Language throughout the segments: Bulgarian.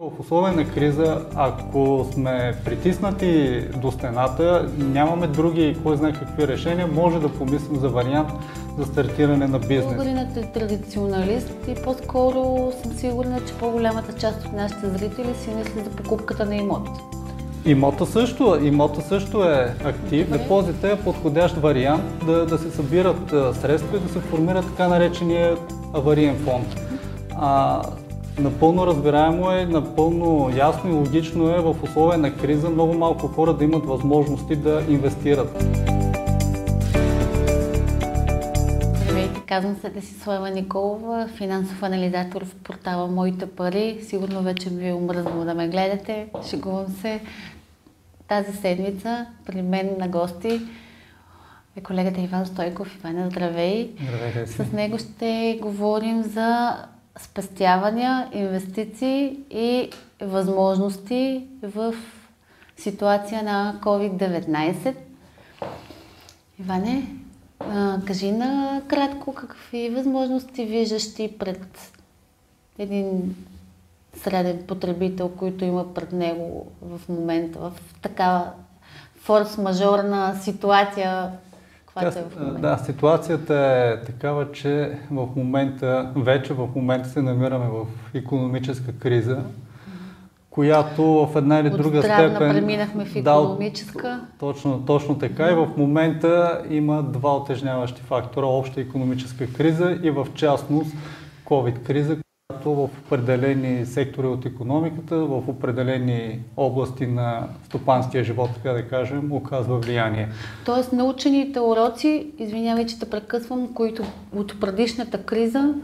В условия на криза, ако сме притиснати до стената, нямаме други, кой знае какви решения, може да помислим за вариант за стартиране на бизнес. Българинът е традиционалист и по-скоро съм сигурна, че по-голямата част от нашите зрители си мисли за покупката на имот. Имота също, имота също е актив. Добре. Депозита е подходящ вариант да, да се събират средства и да се формира така наречения авариен фонд. А, напълно разбираемо е, напълно ясно и логично е в условия на криза много малко хора да имат възможности да инвестират. Здравейте, казвам се Десислава Николова, финансов анализатор в портала Моите пари. Сигурно вече ви е омръзнало да ме гледате. Шегувам се. Тази седмица при мен на гости е колегата Иван Стойков. Иван, здравей! Здравейте. С него ще говорим за спестявания, инвестиции и възможности в ситуация на COVID-19. Иване, кажи на кратко какви възможности виждаш ти пред един среден потребител, който има пред него в момента, в такава форс-мажорна ситуация, каквато е в момента. да, ситуацията е такава, че в момента, вече в момента се намираме в економическа криза, която в една или От друга здравна степен... преминахме в Да, от- економическа. Точно, точно така и в момента има два отежняващи фактора. Обща економическа криза и в частност COVID-криза, която в определени сектори от економиката, в определени области на стопанския живот, така да кажем, оказва влияние. Тоест научените уроци, извинявай, че те прекъсвам, които от предишната криза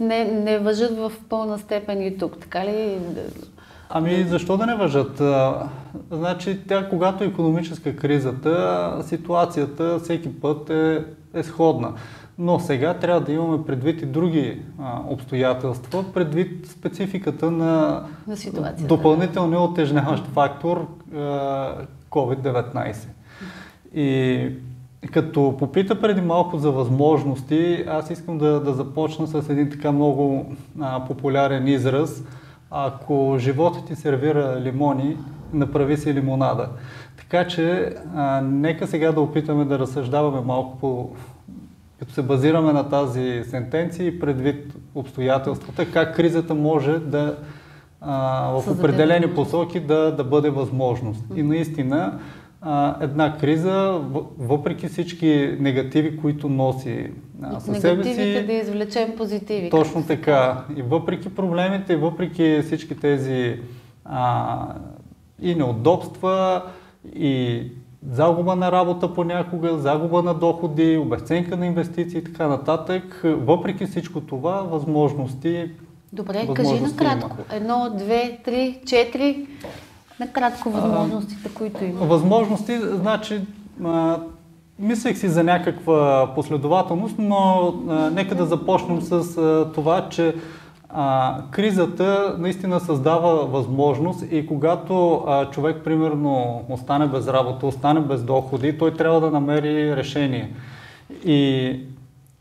не, не въжат в пълна степен и тук, така ли? Ами защо да не въжат? Значи, тя, когато е економическа кризата, ситуацията всеки път е, е сходна. Но сега трябва да имаме предвид и други а, обстоятелства, предвид спецификата на На допълнителния отежняващ фактор а, COVID-19. И като попита преди малко за възможности, аз искам да, да започна с един така много а, популярен израз. Ако животът ти сервира лимони, направи си лимонада. Така че, а, нека сега да опитаме да разсъждаваме малко по, като се базираме на тази сентенция и предвид обстоятелствата, как кризата може да а, в определени посоки да, да бъде възможност. И наистина а, една криза, въпреки всички негативи, които носи а, със себе негативите си, да извлечем позитиви. точно така. И въпреки проблемите, и въпреки всички тези а, и неудобства, и загуба на работа понякога, загуба на доходи, обесценка на инвестиции и така нататък, въпреки всичко това, възможности Добре, кажи възможности накратко. има. Едно, две, три, четири. Накратко възможностите, които има. Възможности, значи, а, мислех си за някаква последователност, но а, нека да започнем с а, това, че а, кризата наистина създава възможност и когато а, човек, примерно, остане без работа, остане без доходи, той трябва да намери решение. И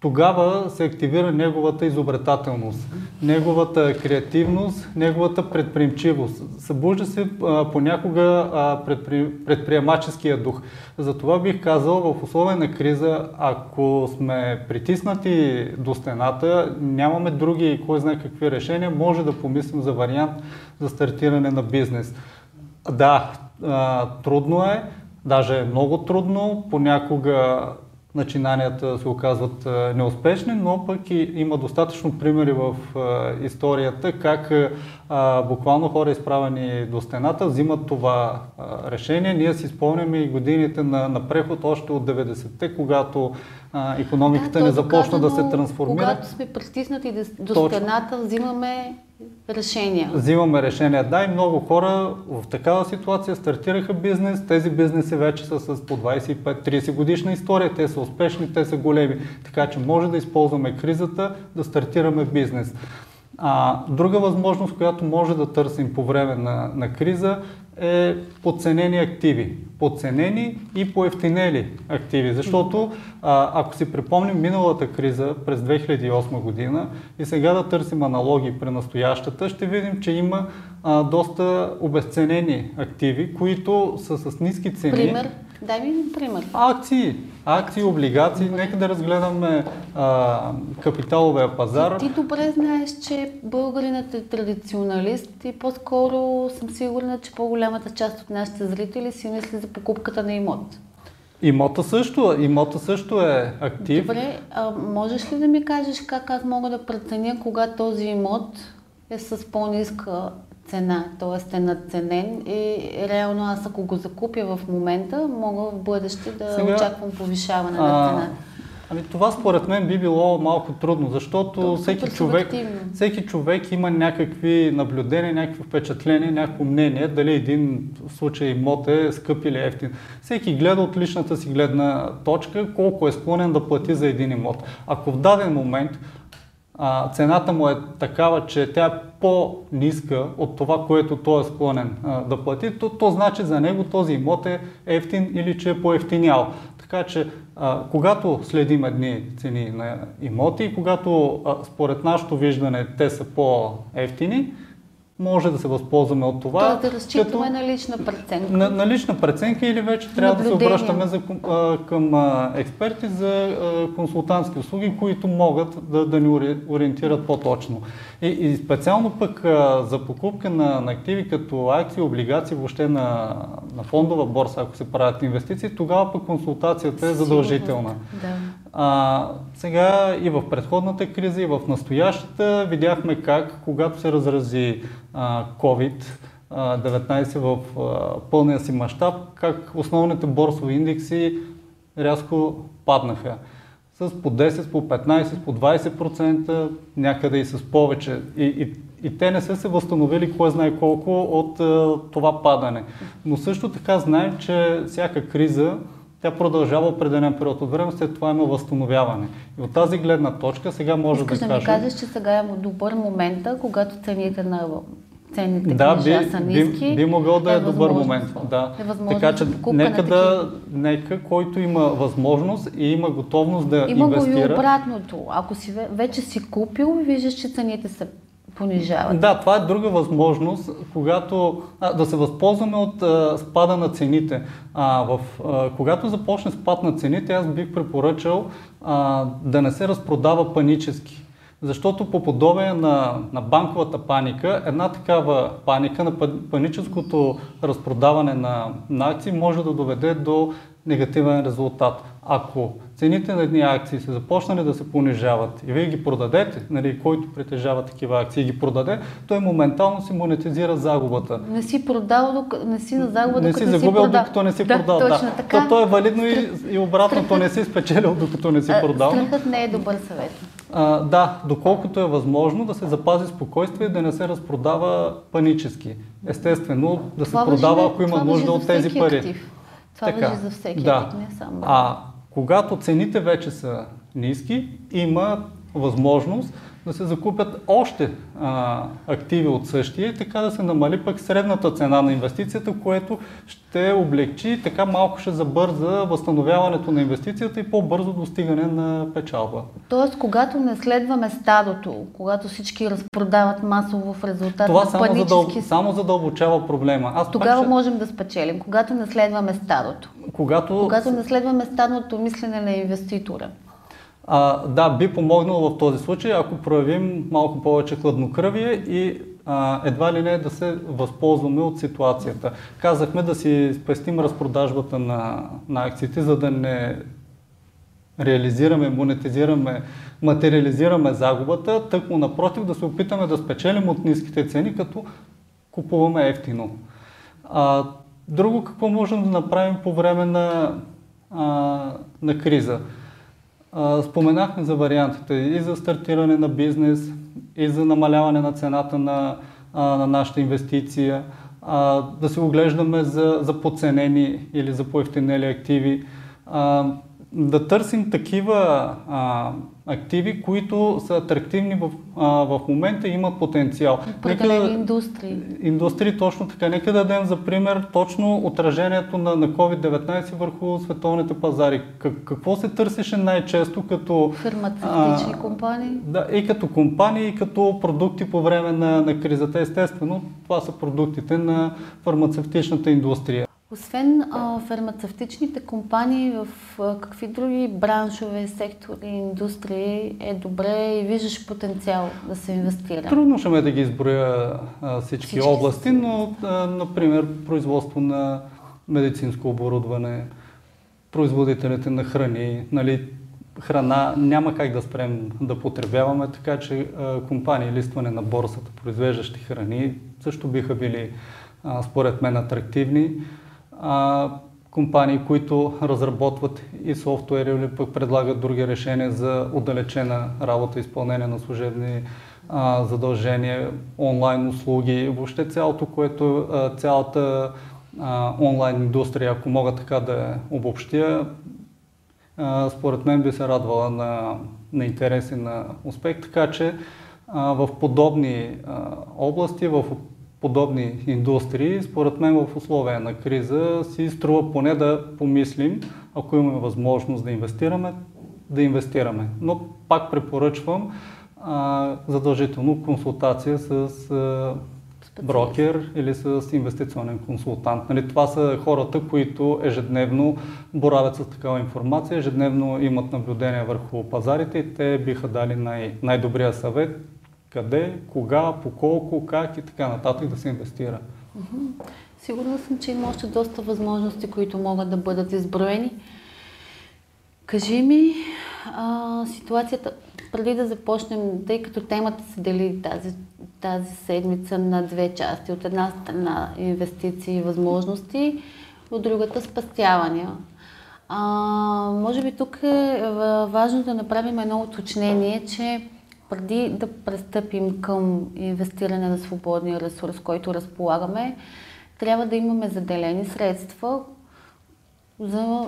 тогава се активира неговата изобретателност, неговата креативност, неговата предприемчивост. Събужда се а, понякога а, предпри, предприемаческия дух. Затова бих казал, в условия на криза, ако сме притиснати до стената, нямаме други, кой знае какви решения, може да помислим за вариант за стартиране на бизнес. Да, а, трудно е, даже е много трудно, понякога начинанията се оказват а, неуспешни, но пък и има достатъчно примери в а, историята как а, буквално хора изправени до стената взимат това решение. Ние си спомняме и годините на, на преход още от 90-те, когато а, економиката Да, не започна да се трансформира. Когато сме притиснати до- Точно. стената, взимаме решения. Взимаме решение. Да, и много хора в такава ситуация стартираха бизнес. Тези бизнеси вече са с по 25-30 годишна история. Те са успешни, те са големи. Така че може да използваме кризата да стартираме бизнес. А, друга възможност, която може да търсим по време на, на криза е подценени активи. Подценени и поевтинели активи. Защото а, ако си припомним миналата криза през 2008 година и сега да търсим аналогии при настоящата, ще видим, че има а, доста обесценени активи, които са с ниски цени. Пример? Дай ми пример. Акции. Акции, облигации. Нека да разгледаме а, капиталовия пазар. Ти, ти добре знаеш, че българинът е традиционалист и по-скоро съм сигурна, че по-голямата част от нашите зрители си мисли за покупката на имот. Имота също, имота също е актив. Добре, а можеш ли да ми кажеш как аз мога да преценя кога този имот е с по-ниска цена, т.е. е надценен и реално аз ако го закупя в момента, мога в бъдеще да Сега, очаквам повишаване на цената. Ами това според мен би било малко трудно, защото То, всеки, човек, всеки човек има някакви наблюдения, някакви впечатления, някакво мнение, дали един случай имот е скъп или ефтин. Всеки гледа от личната си гледна точка колко е склонен да плати за един имот. Ако в даден момент а, цената му е такава, че тя е по-ниска от това, което той е склонен а, да плати, то, то значи за него този имот е ефтин или че е по-ефтинял. Така че, а, когато следим едни цени на имоти, когато а, според нашето виждане те са по-ефтини, може да се възползваме от това. Тоест да разчитаме като, на лична преценка. На, на лична преценка или вече трябва да се обръщаме за, а, към а, експерти за а, консултантски услуги, които могат да, да ни ориентират по-точно. И, и специално пък а, за покупка на, на активи като акции, облигации, въобще на, на фондова борса, ако се правят инвестиции, тогава пък консултацията е задължителна. Да. А, сега и в предходната криза, и в настоящата видяхме как, когато се разрази а, COVID-19 в а, пълния си мащаб, как основните борсови индекси рязко паднаха. С по 10, по 15, по 20%, някъде и с повече. И, и, и те не са се възстановили кой знае колко от а, това падане. Но също така знаем, че всяка криза тя продължава определен период от време, след това има възстановяване. И от тази гледна точка сега може Искаш да, да кажем... да ми кажеш, че сега е добър момент, когато цените на ценните да, би, са ниски. Би, би могъл да е, е добър момент. Да. Е така че нека, да, нека който има възможност и има готовност да има инвестира. Има го и обратното. Ако си вече си купил, виждаш, че цените са понижават. Да, това е друга възможност, когато а, да се възползваме от а, спада на цените. А, в, а, когато започне спад на цените, аз бих препоръчал а, да не се разпродава панически. Защото по подобие на, на банковата паника, една такава паника на паническото разпродаване на, акции може да доведе до негативен резултат. Ако цените на едни акции са започнали да се понижават и вие ги продадете, нали, който притежава такива акции и ги продаде, той моментално си монетизира загубата. Не си продал, не си на загуба, не си загубил, си докато не си да, продал. Точно да. така. То, то е валидно и, и обратно, то не си спечелил, докато не си продал. Страхът не е добър съвет. А, да, доколкото е възможно да се запази спокойствие и да не се разпродава панически. Естествено, да това се продава, ако има нужда от тези пари. Актив. Това така, за всеки да. не само. А когато цените вече са ниски, има възможност да се закупят още а, активи от същия и така да се намали пък средната цена на инвестицията, което ще облегчи така малко ще забърза възстановяването на инвестицията и по-бързо достигане на печалба. Тоест, когато не следваме стадото, когато всички разпродават масово в резултат Това на само, панически... задъл... само задълбочава проблема. Аз Тогава ще... можем да спечелим, когато не следваме стадото. Когато... когато не следваме стадното мислене на инвеститора. А, да, би помогнало в този случай, ако проявим малко повече хладнокръвие и а, едва ли не да се възползваме от ситуацията. Казахме да си спестим разпродажбата на, на акциите, за да не реализираме, монетизираме, материализираме загубата, тъкмо напротив да се опитаме да спечелим от ниските цени, като купуваме ефтино. А, друго какво можем да направим по време на, а, на криза? Споменахме за вариантите и за стартиране на бизнес, и за намаляване на цената на, на нашата инвестиция, да се оглеждаме за, за подценени или за поевтинели активи. да търсим такива активи, които са атрактивни в, а, в момента и имат потенциал. Определени индустрии. Индустрии, точно така. Нека да дадем за пример точно отражението на, на COVID-19 върху световните пазари. Как, какво се търсеше най-често като... Фармацевтични компании? Да, и като компании, и като продукти по време на, на кризата. Естествено, това са продуктите на фармацевтичната индустрия. Освен а, фармацевтичните компании, в а, какви други браншове, сектори, индустрии е добре и виждаш потенциал да се инвестира? Трудно ще ме да ги изброя а, всички, всички области, но, а, например, производство на медицинско оборудване, производителите на храни, нали, храна няма как да спрем да потребяваме, така че а, компании, листване на борсата, произвеждащи храни, също биха били, а, според мен, атрактивни а, компании, които разработват и софтуери или пък предлагат други решения за отдалечена работа, изпълнение на служебни а, задължения, онлайн услуги, въобще цялото, което а, цялата а, онлайн индустрия, ако мога така да обобщя, а, според мен би се радвала на, на интерес и на успех, така че а, в подобни а, области, в подобни индустрии, според мен в условия на криза си струва поне да помислим, ако имаме възможност да инвестираме, да инвестираме. Но пак препоръчвам а, задължително консултация с а, брокер или с инвестиционен консултант. Нали, това са хората, които ежедневно боравят с такава информация, ежедневно имат наблюдение върху пазарите и те биха дали най- най-добрия съвет къде, кога, по колко, как и така нататък да се инвестира. Сигурна съм, че има още доста възможности, които могат да бъдат изброени. Кажи ми а, ситуацията, преди да започнем, тъй като темата се дели тази, тази седмица на две части. От една страна инвестиции и възможности, от другата спастявания. А, може би тук е важно да направим едно уточнение, че преди да пристъпим към инвестиране на свободния ресурс, който разполагаме, трябва да имаме заделени средства за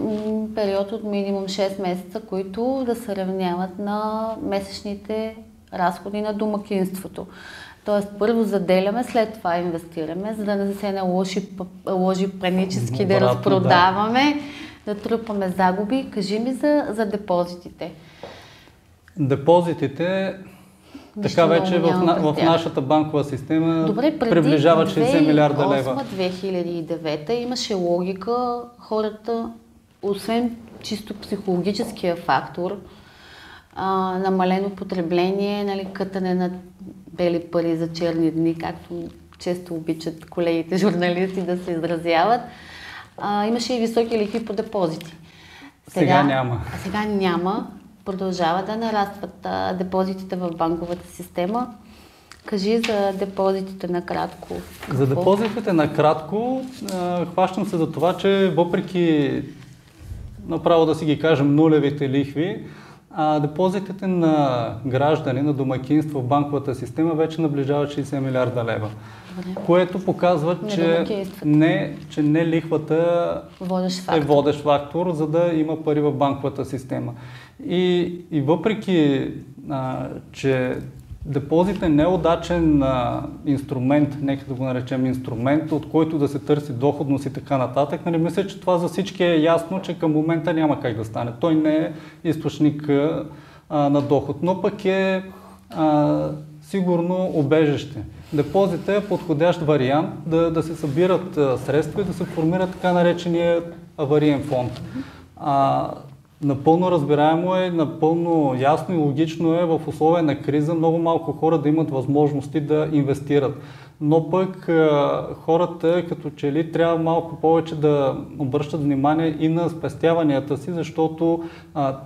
период от минимум 6 месеца, които да се равняват на месечните разходи на домакинството. Тоест първо заделяме, след това инвестираме, за да не се наложи, наложи панически да разпродаваме, да. да трупаме загуби. Кажи ми за, за депозитите. Депозитите така вече в, на, в нашата банкова система Добре, приближава 60 милиарда лева. 2009 имаше логика хората, освен чисто психологическия фактор, а, намалено потребление, нали, кътане на бели пари за черни дни, както често обичат колегите журналисти да се изразяват, а, имаше и високи лихви по депозити. Сега, сега няма. А сега няма продължава да нарастват а, депозитите в банковата система. Кажи за депозитите накратко. Какво? За депозитите накратко хващам се за това, че въпреки направо да си ги кажем нулевите лихви, а депозитите на граждани, на домакинство в банковата система вече наближават 60 милиарда лева. Добре. Което показва, не че не, че не лихвата водещ е водещ фактор, за да има пари в банковата система. И, и въпреки, а, че депозит е неудачен а, инструмент, нека да го наречем инструмент, от който да се търси доходност и така нататък, нали, мисля, че това за всички е ясно, че към момента няма как да стане. Той не е източник а, на доход, но пък е а, сигурно обежище. Депозит е подходящ вариант да, да се събират а, средства и да се формира така наречения авариен фонд. А, Напълно разбираемо е, напълно ясно и логично е в условия на криза много малко хора да имат възможности да инвестират. Но пък хората като че ли трябва малко повече да обръщат внимание и на спестяванията си, защото а,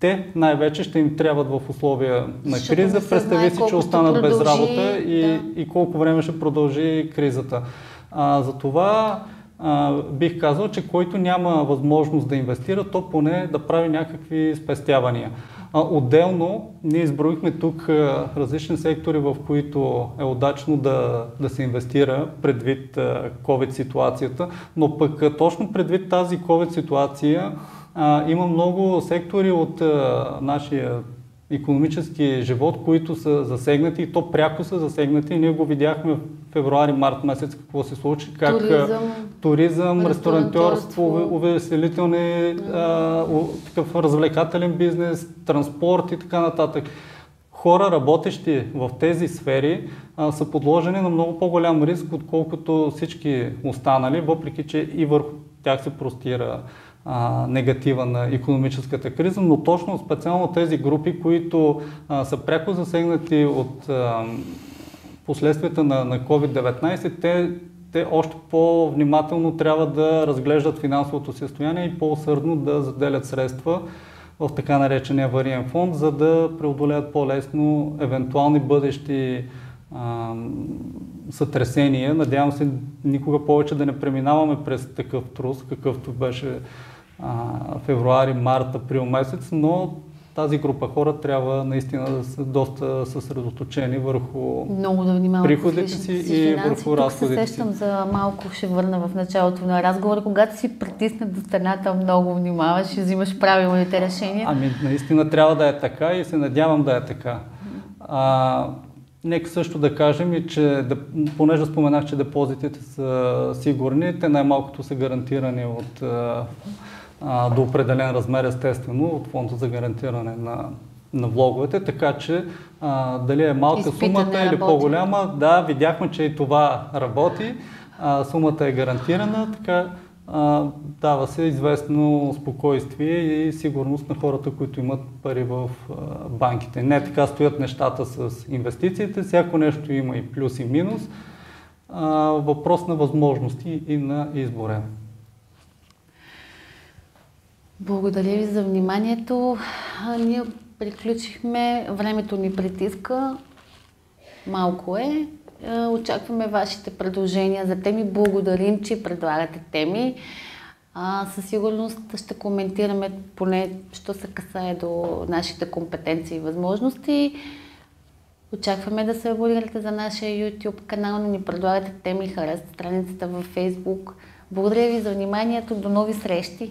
те най-вече ще им трябват в условия на криза. Представи си, че останат продължи, без работа и, да. и колко време ще продължи кризата. А, затова бих казал, че който няма възможност да инвестира, то поне да прави някакви спестявания. Отделно, ние изброихме тук различни сектори, в които е удачно да, да се инвестира предвид COVID ситуацията, но пък точно предвид тази COVID ситуация има много сектори от нашия економически живот, които са засегнати и то пряко са засегнати. Ние го видяхме в февруари-март месец какво се случи, как туризъм, туризъм ресторантьорство, увеселителни, такъв развлекателен бизнес, транспорт и така нататък. Хора, работещи в тези сфери, а, са подложени на много по-голям риск, отколкото всички останали, въпреки че и върху тях се простира а, негатива на економическата криза, но точно специално тези групи, които а, са пряко засегнати от а, последствията на, на COVID-19, те, те още по-внимателно трябва да разглеждат финансовото състояние и по-усърдно да заделят средства в така наречения вариен фонд, за да преодолеят по-лесно евентуални бъдещи сътресения. Надявам се никога повече да не преминаваме през такъв трус, какъвто беше февруари, март, април месец, но тази група хора трябва наистина да са доста съсредоточени върху Много да внимават приходите си и върху разходите си. се сещам за малко, ще върна в началото на разговора, когато си притиснат до стената, много внимаваш и взимаш правилните решения. Ами наистина трябва да е така и се надявам да е така. А, Нека също да кажем и, че понеже споменах, че депозитите са сигурни, те най-малкото са гарантирани от а, до определен размер, естествено, от фонда за гарантиране на, на влоговете, така че а, дали е малка Изпита сумата или по-голяма, да, видяхме, че и това работи, а, сумата е гарантирана, така а, дава се известно спокойствие и сигурност на хората, които имат пари в а, банките. Не така стоят нещата с инвестициите, всяко нещо има и плюс и минус. А, въпрос на възможности и на избора. Благодаря ви за вниманието. Ние приключихме. Времето ни притиска. Малко е. Очакваме вашите предложения за теми. Благодарим, че предлагате теми. А, със сигурност ще коментираме поне, що се касае до нашите компетенции и възможности. Очакваме да се абонирате за нашия YouTube канал, да ни предлагате теми, харесате страницата във Facebook. Благодаря ви за вниманието. До нови срещи!